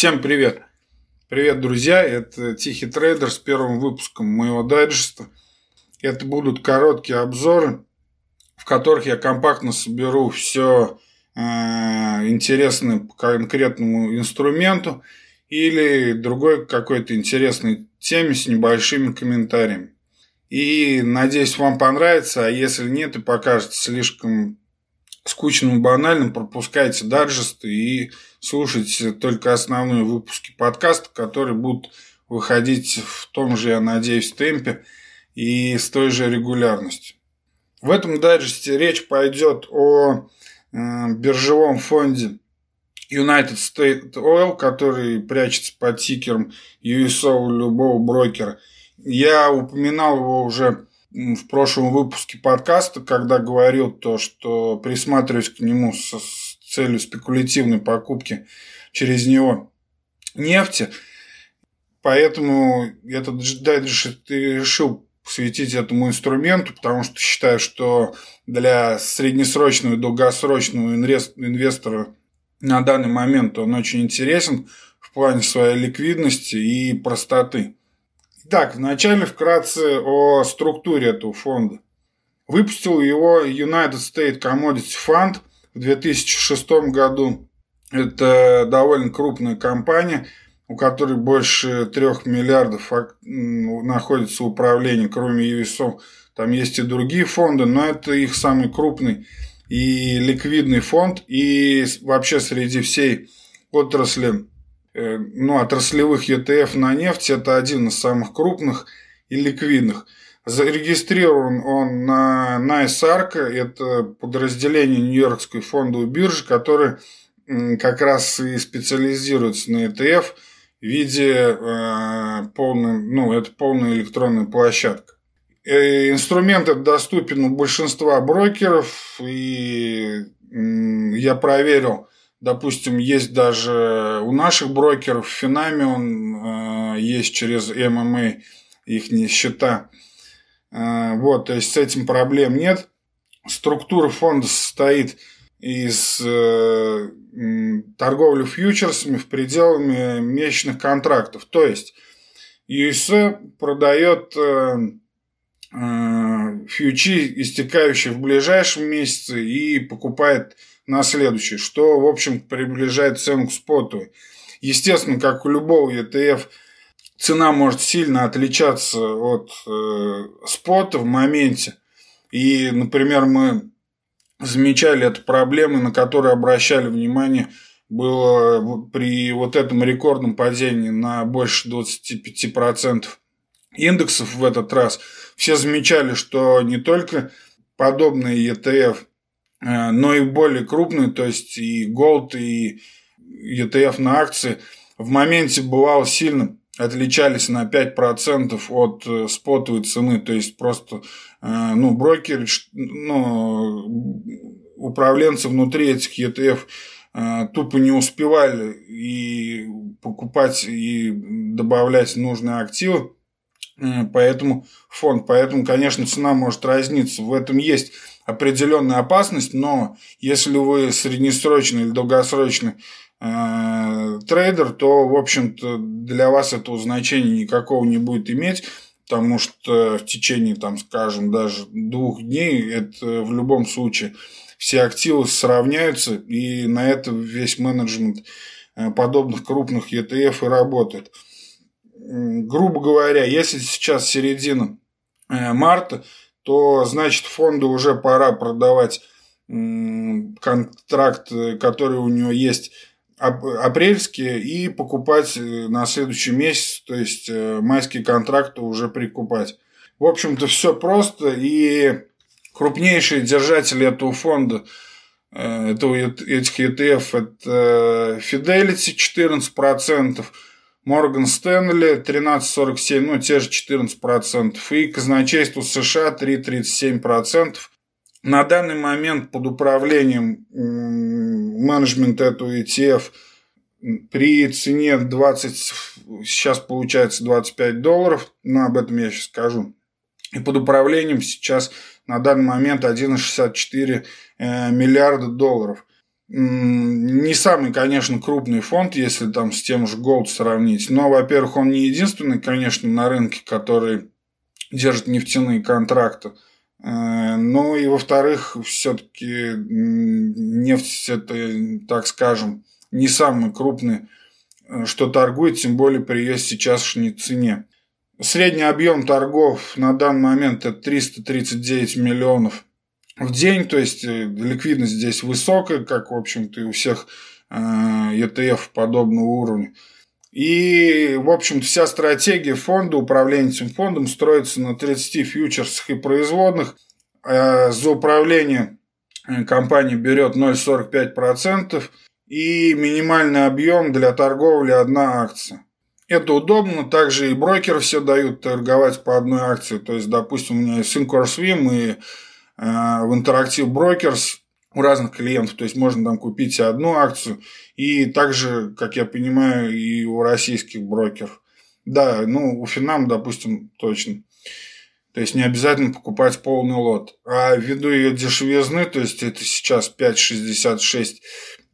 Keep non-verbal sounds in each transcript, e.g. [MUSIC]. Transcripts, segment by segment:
Всем привет! Привет, друзья! Это Тихий Трейдер с первым выпуском моего дайджеста. Это будут короткие обзоры, в которых я компактно соберу все э, интересное по конкретному инструменту или другой какой-то интересной теме с небольшими комментариями. И надеюсь, вам понравится, а если нет и покажется слишком скучным и банальным, пропускайте дайджесты и слушайте только основные выпуски подкаста, которые будут выходить в том же, я надеюсь, темпе и с той же регулярностью. В этом дайджесте речь пойдет о э, биржевом фонде United States Oil, который прячется под тикером USO любого брокера. Я упоминал его уже в прошлом выпуске подкаста, когда говорил то, что присматриваюсь к нему с целью спекулятивной покупки через него нефти. Поэтому этот дайджест решил посвятить этому инструменту, потому что считаю, что для среднесрочного и долгосрочного инвестора на данный момент он очень интересен в плане своей ликвидности и простоты. Итак, вначале вкратце о структуре этого фонда. Выпустил его United States Commodity Fund в 2006 году. Это довольно крупная компания, у которой больше трех миллиардов находится в управлении, кроме USO. Там есть и другие фонды, но это их самый крупный и ликвидный фонд. И вообще среди всей отрасли, ну, отраслевых ETF на нефть, это один из самых крупных и ликвидных. Зарегистрирован он на NICE это подразделение Нью-Йоркской фондовой биржи, которое как раз и специализируется на ETF в виде э, полной, ну, это полная электронная площадка. Э, инструмент этот доступен у большинства брокеров, и я проверил, допустим, есть даже у наших брокеров в Финаме, он э, есть через ММА их счета. Э, вот, то есть с этим проблем нет. Структура фонда состоит из торговли фьючерсами в пределами месячных контрактов. То есть ЮС продает Э, фьючи, истекающие в ближайшем месяце, и покупает на следующий, что, в общем, приближает цену к споту. Естественно, как у любого ETF, цена может сильно отличаться от э, спота в моменте. И, например, мы замечали эту проблему, на которую обращали внимание, было при вот этом рекордном падении на больше 25% индексов в этот раз – все замечали, что не только подобные ETF, э, но и более крупные, то есть и Gold, и ETF на акции, в моменте бывало сильно отличались на 5% от э, спотовой цены, то есть просто э, ну, брокеры, ну, управленцы внутри этих ETF тупо не успевали и покупать и добавлять нужные активы, Поэтому фонд, поэтому, конечно, цена может разниться. В этом есть определенная опасность, но если вы среднесрочный или долгосрочный э, трейдер, то, в общем-то, для вас этого значения никакого не будет иметь, потому что в течение, там, скажем, даже двух дней это в любом случае все активы сравняются, и на это весь менеджмент э, подобных крупных ETF и работает. Грубо говоря, если сейчас середина э, марта, то значит фонду уже пора продавать контракт, который у него есть апрельские, и покупать э, на следующий месяц, то есть э, майские контракты уже прикупать. В общем-то, все просто, и крупнейшие держатели этого фонда, этого, этих ETF, это Fidelity 14%, Морган Стэнли 13,47, ну те же 14%. И казначейство США 3,37%. На данный момент под управлением менеджмента этого ETF при цене 20, сейчас получается 25 долларов, но об этом я сейчас скажу. И под управлением сейчас на данный момент 1,64 э, миллиарда долларов. Не самый, конечно, крупный фонд, если там с тем же Gold сравнить. Но, во-первых, он не единственный, конечно, на рынке, который держит нефтяные контракты. Э, ну и, во-вторых, все-таки нефть это, так скажем, не самый крупный, э, что торгует, тем более при ее сейчасшней цене. Средний объем торгов на данный момент это 339 миллионов в день, то есть э, ликвидность здесь высокая, как, в общем-то, и у всех ETF э, подобного уровня. И, в общем-то, вся стратегия фонда, управления этим фондом строится на 30 фьючерсах и производных. Э, за управление компания берет 0,45% и минимальный объем для торговли одна акция. Это удобно, также и брокеры все дают торговать по одной акции. То есть, допустим, у меня есть Incorswim и в Interactive Brokers у разных клиентов. То есть можно там купить одну акцию. И также, как я понимаю, и у российских брокеров. Да, ну, у Финам, допустим, точно. То есть не обязательно покупать полный лот. А ввиду ее дешевизны, то есть это сейчас 5,66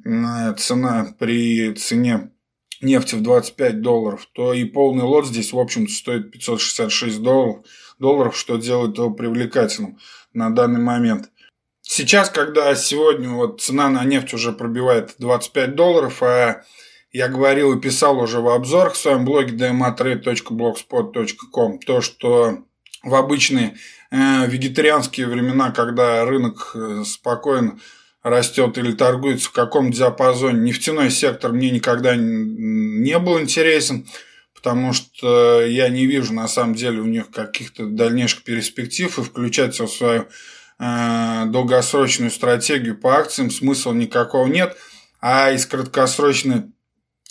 э, цена при цене нефти в 25 долларов, то и полный лот здесь, в общем-то, стоит 566 долларов, долларов, что делает его привлекательным на данный момент. Сейчас, когда сегодня вот цена на нефть уже пробивает 25 долларов, а я говорил и писал уже в обзорах в своем блоге dmatrade.blogspot.com, то, что в обычные э, вегетарианские времена, когда рынок э, спокойно растет или торгуется в каком диапазоне, нефтяной сектор мне никогда не был интересен потому что я не вижу на самом деле у них каких-то дальнейших перспектив и включать в свою э, долгосрочную стратегию по акциям смысла никакого нет, а из краткосрочной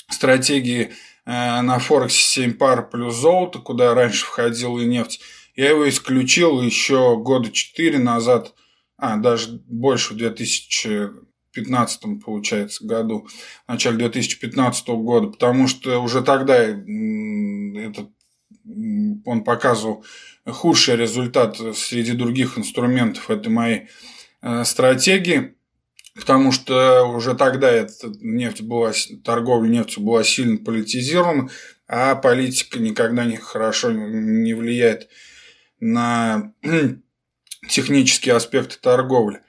стратегии э, на Форексе 7 пар плюс золото, куда раньше входила и нефть, я его исключил еще года 4 назад, а даже больше в 2000 2015 получается году, в начале 2015 года, потому что уже тогда этот, он показывал худший результат среди других инструментов этой моей э, стратегии, потому что уже тогда эта нефть была, торговля нефтью была сильно политизирована, а политика никогда не хорошо не влияет на [CLEARS THROAT] технические аспекты торговли.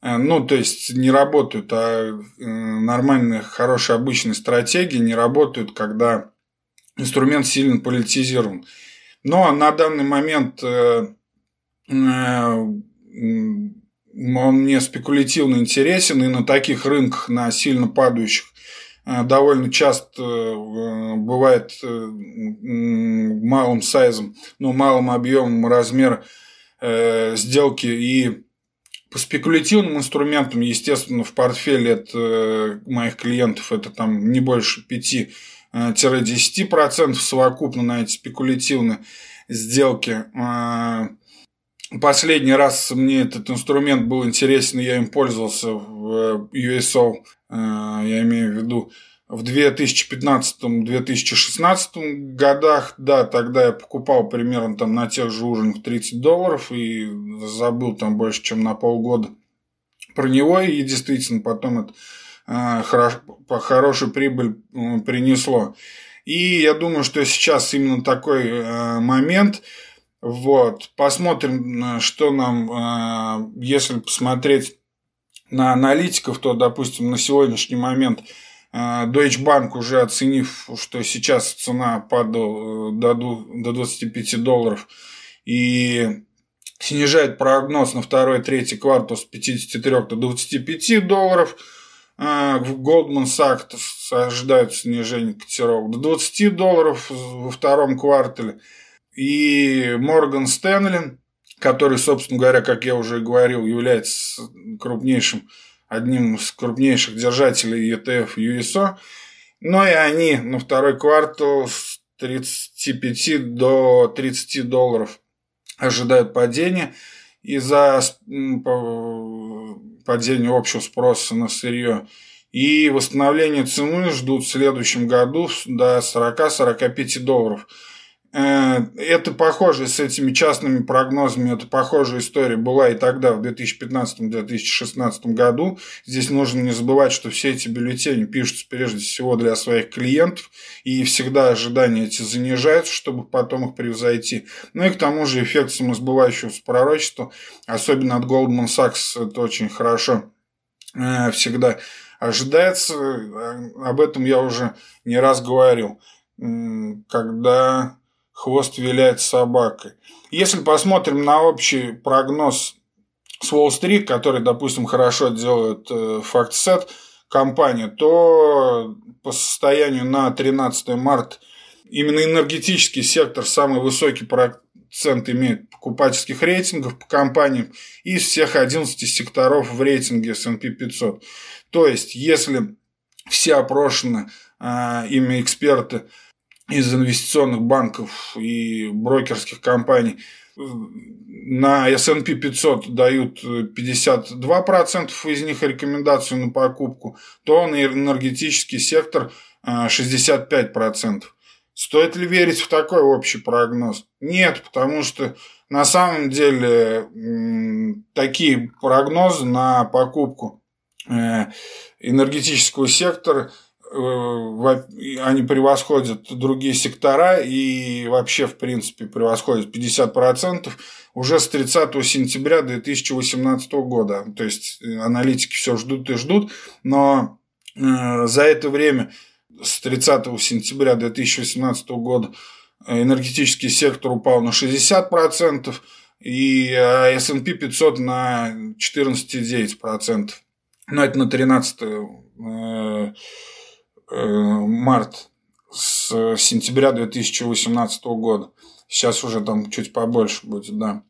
Э, ну, то есть не работают, а э, нормальные, хорошие, обычные стратегии не работают, когда инструмент сильно политизирован. Но на данный момент э, он мне спекулятивно интересен, и на таких рынках, на сильно падающих, довольно часто бывает малым сайзом, ну, малым объемом размер сделки и по спекулятивным инструментам, естественно, в портфеле от э, моих клиентов это там не больше 5-10% совокупно на эти спекулятивные сделки. А, последний раз мне этот инструмент был интересен, я им пользовался в USO, э, я имею в виду в 2015-2016 годах, да, тогда я покупал примерно там на тех же уровнях 30 долларов и забыл там больше, чем на полгода про него, и действительно потом это э, хорош, хорошую прибыль э, принесло. И я думаю, что сейчас именно такой э, момент. Вот, посмотрим, что нам, э, если посмотреть на аналитиков, то, допустим, на сегодняшний момент – Deutsche Bank уже оценив, что сейчас цена падала э, до 25 долларов и снижает прогноз на второй и третий квартал с 53 до 25 долларов. А, в Goldman Sachs ожидают снижение котировок до 20 долларов во втором квартале. И Morgan Stanley, который, собственно говоря, как я уже говорил, является крупнейшим одним из крупнейших держателей ETF USO. Но и они на второй квартал с 35 до 30 долларов ожидают падения из-за падения общего спроса на сырье. И восстановление цены ждут в следующем году до 40-45 долларов. Э, это похоже с этими частными прогнозами, это похожая история была и тогда, в 2015-2016 году. Здесь нужно не забывать, что все эти бюллетени пишутся прежде всего для своих клиентов, и всегда ожидания эти занижаются, чтобы потом их превзойти. Ну и к тому же эффект самосбывающегося пророчества, особенно от Goldman Sachs, это очень хорошо э, всегда ожидается. Э, об этом я уже не раз говорил. Когда хвост виляет собакой. Если посмотрим на общий прогноз с Уолл-стрит, который, допустим, хорошо делает э, факт-сет компания, то по состоянию на 13 марта именно энергетический сектор самый высокий процент имеет покупательских рейтингов по компаниям из всех 11 секторов в рейтинге S&P 500. То есть, если все опрошенные э, ими эксперты из инвестиционных банков и брокерских компаний на S&P 500 дают 52% из них рекомендацию на покупку, то на энергетический сектор 65%. Стоит ли верить в такой общий прогноз? Нет, потому что на самом деле такие прогнозы на покупку э, энергетического сектора – Э, они превосходят другие сектора и вообще, в принципе, превосходят 50% уже с 30 сентября 2018 года. То есть э, аналитики все ждут и ждут, но э, за это время с 30 сентября 2018 года энергетический сектор упал на 60%, и S&P 500 на 14,9%. Но это на 13 Э, март с сентября 2018 года. Сейчас уже там чуть побольше будет, да.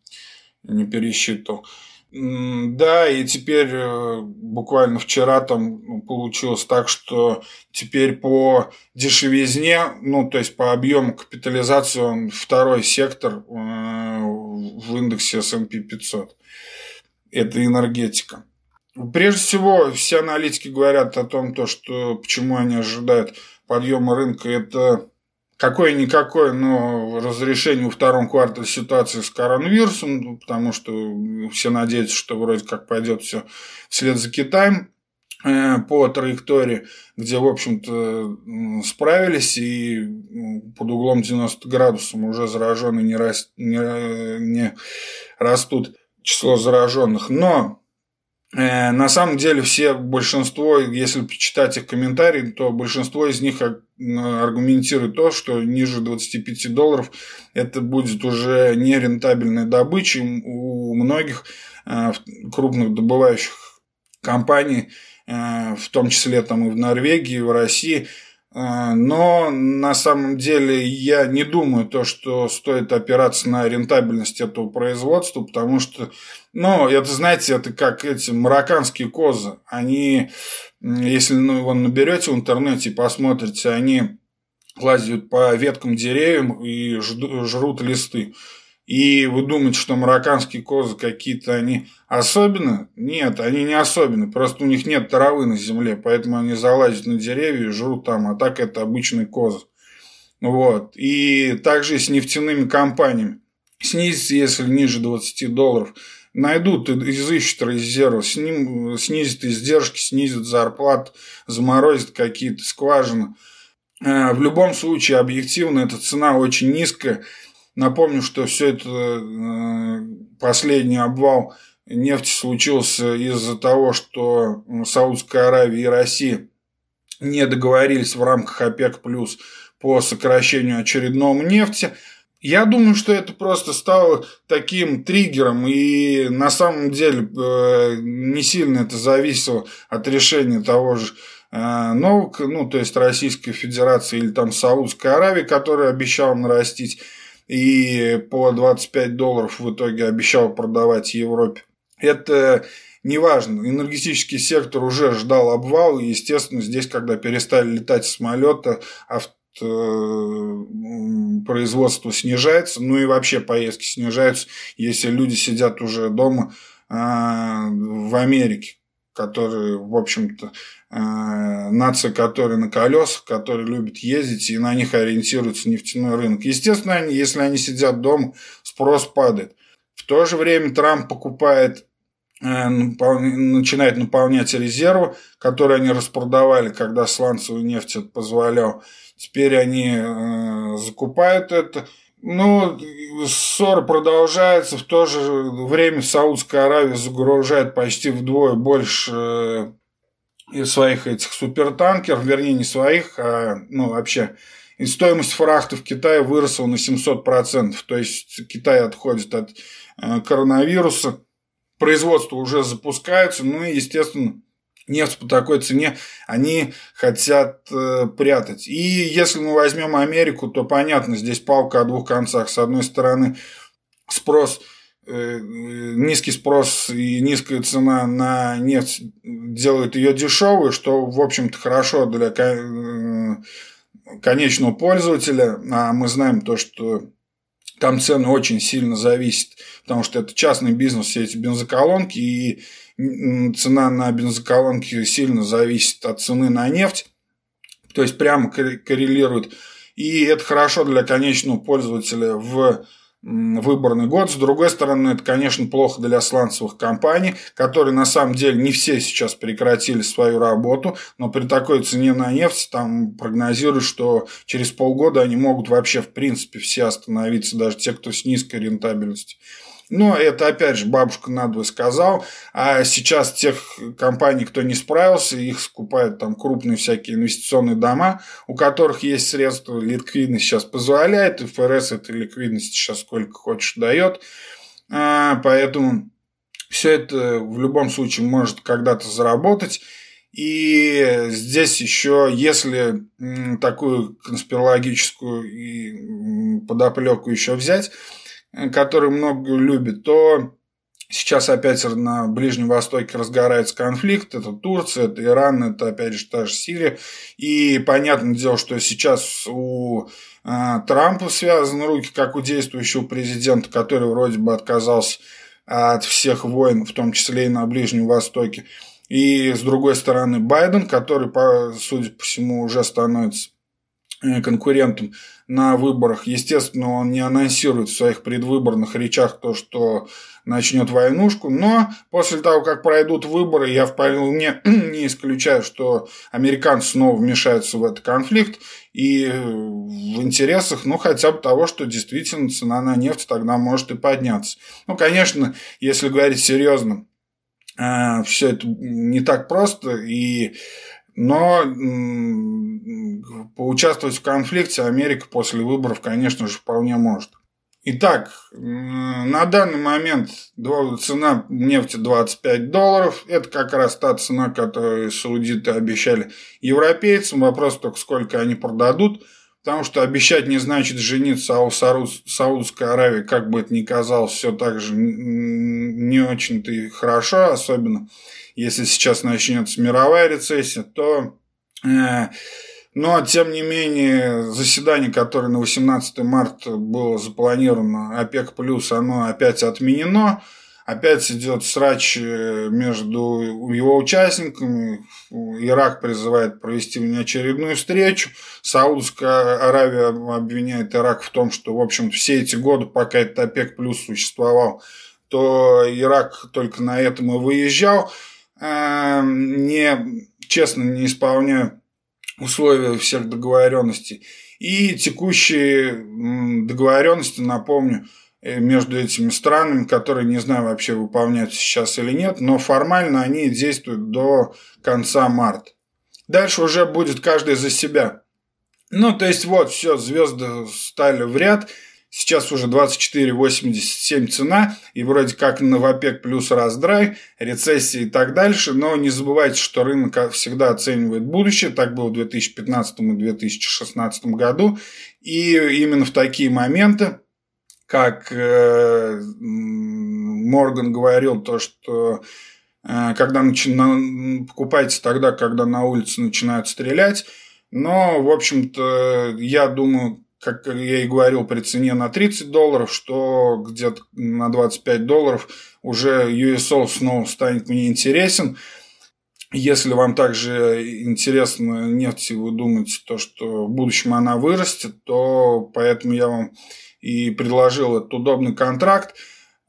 Не пересчитывал. Да, и теперь э, буквально вчера там получилось так, что теперь по дешевизне, ну, то есть по объему капитализации он второй сектор э, в индексе S&P 500. Это энергетика. Прежде всего, все аналитики говорят о том, то, что почему они ожидают подъема рынка. Это какое-никакое, но разрешение во втором квартале ситуации с коронавирусом, потому что все надеются, что вроде как пойдет все вслед за Китаем э, по траектории, где, в общем-то, справились и под углом 90 градусов уже зараженные не, рас... не, не растут число зараженных. Но Э, на самом деле все, большинство, если почитать их комментарии, то большинство из них аргументирует то, что ниже 25 долларов это будет уже нерентабельной добычей у многих э, крупных добывающих компаний, э, в том числе там и в Норвегии, и в России. Но на самом деле я не думаю то, что стоит опираться на рентабельность этого производства, потому что ну, это, знаете, это как эти марокканские козы. Они, если ну, его наберете в интернете и посмотрите, они лазят по веткам деревьев и жрут листы. И вы думаете, что марокканские козы какие-то они особенные? Нет, они не особенные. Просто у них нет травы на земле, поэтому они залазят на деревья и жрут там. А так это обычные козы. Вот. И также с нефтяными компаниями. Снизится, если ниже 20 долларов – найдут, изыщут резервы, с ним снизят издержки, снизят зарплат, заморозят какие-то скважины. Э, в любом случае, объективно, эта цена очень низкая. Напомню, что все это э, последний обвал нефти случился из-за того, что Саудская Аравия и Россия не договорились в рамках ОПЕК+, плюс по сокращению очередного нефти – я думаю, что это просто стало таким триггером, и на самом деле э, не сильно это зависело от решения того же э, нового, ну, то есть Российской Федерации или там Саудской Аравии, которая обещала нарастить и по 25 долларов в итоге обещал продавать Европе. Это неважно. Энергетический сектор уже ждал обвал, и, естественно, здесь, когда перестали летать самолеты, производство снижается, ну и вообще поездки снижаются, если люди сидят уже дома а, в Америке. Которые, в общем-то, э, нация, которая на колесах, которые любят ездить, и на них ориентируется нефтяной рынок. Естественно, они, если они сидят дома, спрос падает. В то же время Трамп покупает Э, начинает наполнять резервы, которые они распродавали, когда сланцевый нефть это позволял. Теперь они э, закупают это. Ну, ссора продолжается. В то же время Саудская Аравия загружает почти вдвое больше э, своих этих супертанкеров, вернее, не своих, а ну, вообще и стоимость фрахта в Китае выросла на 700%. То есть Китай отходит от коронавируса производство уже запускается, ну и, естественно, нефть по такой цене они хотят э, прятать. И если мы возьмем Америку, то понятно, здесь палка о двух концах. С одной стороны, спрос э, низкий спрос и низкая цена на нефть делает ее дешевой, что, в общем-то, хорошо для э, конечного пользователя. А мы знаем то, что там цены очень сильно зависят, потому что это частный бизнес, все эти бензоколонки, и цена на бензоколонки сильно зависит от цены на нефть, то есть прямо коррелирует. И это хорошо для конечного пользователя в выборный год. С другой стороны, это, конечно, плохо для сланцевых компаний, которые на самом деле не все сейчас прекратили свою работу, но при такой цене на нефть там прогнозируют, что через полгода они могут вообще в принципе все остановиться, даже те, кто с низкой рентабельностью. Но это, опять же, бабушка надвое сказал. А сейчас тех компаний, кто не справился, их скупают там крупные всякие инвестиционные дома, у которых есть средства, ликвидность сейчас позволяет, и ФРС этой ликвидности сейчас сколько хочешь дает. А, поэтому все это в любом случае может когда-то заработать. И здесь еще, если такую конспирологическую подоплеку еще взять, который много любит, то сейчас опять на Ближнем Востоке разгорается конфликт. Это Турция, это Иран, это опять же та же Сирия. И понятное дело, что сейчас у а, Трампа связаны руки, как у действующего президента, который вроде бы отказался от всех войн, в том числе и на Ближнем Востоке. И с другой стороны Байден, который, судя по всему, уже становится Э, конкурентом на выборах. Естественно, он не анонсирует в своих предвыборных речах то, что начнет войнушку, но после того, как пройдут выборы, я вполне [CLEARS THROAT] не исключаю, что американцы снова вмешаются в этот конфликт и в интересах, ну, хотя бы того, что действительно цена на нефть тогда может и подняться. Ну, конечно, если говорить серьезно, э, все это не так просто, и но поучаствовать в конфликте Америка после выборов, конечно же, вполне может. Итак, на данный момент цена нефти 25 долларов. Это как раз та цена, которую саудиты обещали европейцам. Вопрос только, сколько они продадут. Потому что обещать не значит жениться, а у Саудовской Аравии, как бы это ни казалось, все так же не очень-то и хорошо, особенно если сейчас начнется мировая рецессия, то... Э, но, тем не менее, заседание, которое на 18 марта было запланировано, ОПЕК+, плюс, оно опять отменено. Опять идет срач э, между его участниками. Ирак призывает провести внеочередную встречу. Саудовская Аравия обвиняет Ирак в том, что, в общем все эти годы, пока этот ОПЕК плюс существовал, то Ирак только на этом и выезжал. Эм, не честно не исполняю условия всех договоренностей. И текущие договоренности, напомню, э, между этими странами, которые не знаю вообще выполняются сейчас или нет, но формально они действуют до конца марта. Дальше уже будет каждый за себя. Ну, то есть вот, все, звезды стали в ряд – Сейчас уже 24,87 цена, и вроде как Новопек плюс раздрай, рецессия и так дальше, но не забывайте, что рынок всегда оценивает будущее, так было в 2015 и 2016 году, и именно в такие моменты, как э, Морган говорил, то, что э, когда начи... покупайте тогда, когда на улице начинают стрелять, но, в общем-то, я думаю, как я и говорил, при цене на 30 долларов, что где-то на 25 долларов уже USO снова станет мне интересен. Если вам также интересна нефть, и вы думаете, то, что в будущем она вырастет, то поэтому я вам и предложил этот удобный контракт.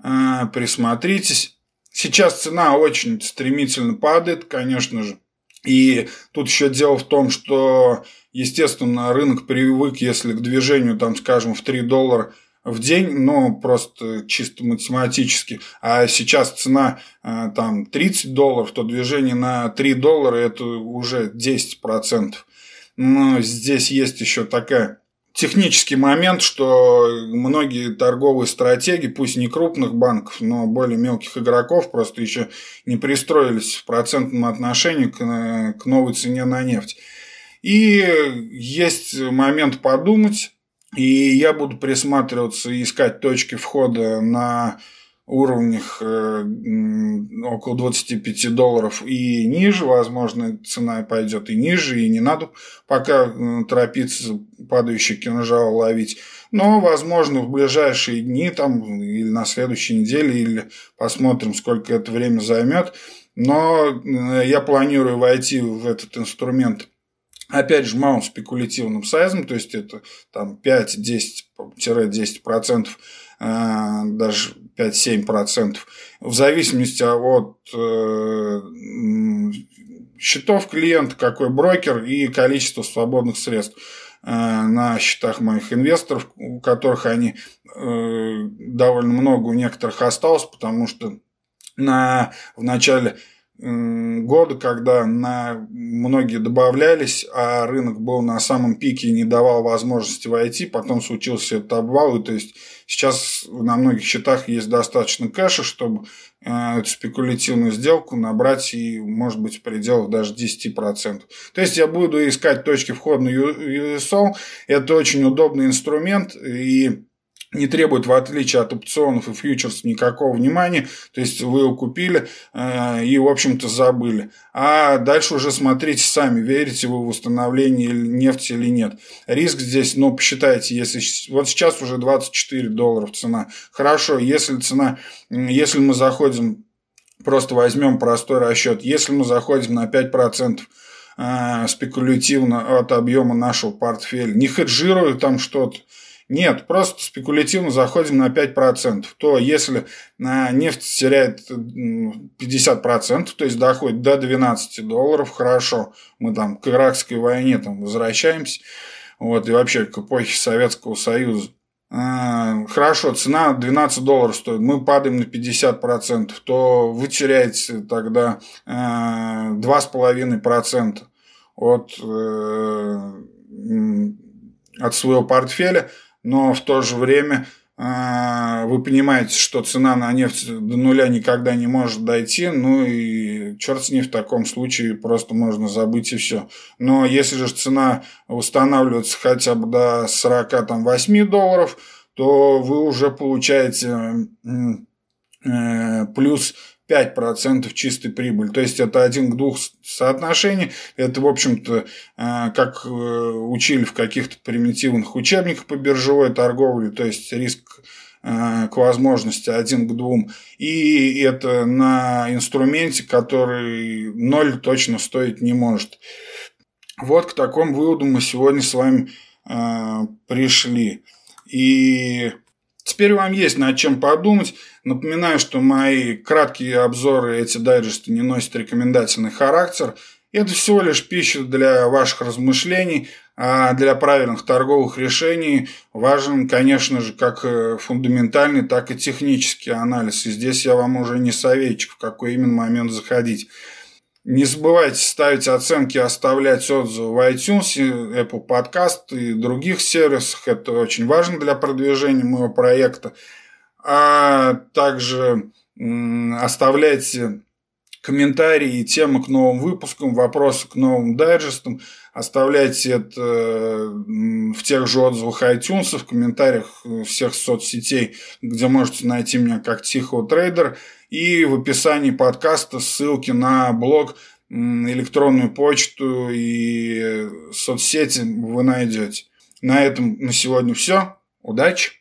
А, присмотритесь. Сейчас цена очень стремительно падает, конечно же. И тут еще дело в том, что, естественно, рынок привык, если к движению, там, скажем, в 3 доллара в день, но просто чисто математически. А сейчас цена э, там 30 долларов, то движение на 3 доллара это уже 10%. Но здесь есть еще такая технический момент, что многие торговые стратегии, пусть не крупных банков, но более мелких игроков, просто еще не пристроились в процентном отношении к, к новой цене на нефть. И есть момент подумать, и я буду присматриваться и искать точки входа на уровнях э, около 25 долларов и ниже, возможно, цена пойдет и ниже, и не надо пока э, торопиться падающий кинжал ловить. Но, возможно, в ближайшие дни там, или на следующей неделе, или посмотрим, сколько это время займет. Но э, я планирую войти в этот инструмент опять же, малым спекулятивным сайзом, то есть это там 5-10-10%, даже 5-7%, в зависимости от э, счетов клиента, какой брокер и количество свободных средств э, на счетах моих инвесторов, у которых они э, довольно много у некоторых осталось, потому что на, в начале года, когда на многие добавлялись, а рынок был на самом пике и не давал возможности войти, потом случился этот обвал, и то есть сейчас на многих счетах есть достаточно кэша, чтобы э, эту спекулятивную сделку набрать и, может быть, в пределах даже 10%. То есть я буду искать точки входа на USO, это очень удобный инструмент, и не требует, в отличие от опционов и фьючерсов, никакого внимания. То есть вы его купили э, и, в общем-то, забыли. А дальше уже смотрите сами, верите вы в восстановление нефти или нет. Риск здесь, ну, посчитайте, если вот сейчас уже 24 долларов цена. Хорошо, если цена, если мы заходим, просто возьмем простой расчет, если мы заходим на 5%, э, спекулятивно от объема нашего портфеля, не хеджируя там что-то, нет, просто спекулятивно заходим на 5%. То если нефть теряет 50%, то есть доходит до 12 долларов, хорошо, мы там к Иракской войне там возвращаемся, вот, и вообще к эпохе Советского Союза. А, хорошо, цена 12 долларов стоит, мы падаем на 50%, то вы теряете тогда 2,5% от, э, от своего портфеля но в то же время а, вы понимаете, что цена на нефть до нуля никогда не может дойти, ну и черт с ней в таком случае просто можно забыть и все. Но если же цена устанавливается хотя бы до 48 долларов, то вы уже получаете э, плюс 5% чистой прибыли. То есть это один к двух соотношений. Это, в общем-то, э, как э, учили в каких-то примитивных учебниках по биржевой торговле, то есть риск э, к возможности один к двум. И это на инструменте, который ноль точно стоить не может. Вот к такому выводу мы сегодня с вами пришли. И Теперь вам есть над чем подумать. Напоминаю, что мои краткие обзоры, эти дайджесты не носят рекомендательный характер. Это всего лишь пища для ваших размышлений, а для правильных торговых решений важен, конечно же, как э, фундаментальный, так и технический анализ. И здесь я вам уже не советчик, в какой именно момент заходить. Не забывайте ставить оценки, оставлять отзывы в iTunes, Apple Podcast и других сервисах. Это очень важно для продвижения моего проекта. А также оставляйте комментарии и темы к новым выпускам, вопросы к новым дайджестам. Оставляйте это в тех же отзывах iTunes, в комментариях всех соцсетей, где можете найти меня как Тихого Трейдера. И в описании подкаста ссылки на блог, электронную почту и соцсети вы найдете. На этом на сегодня все. Удачи!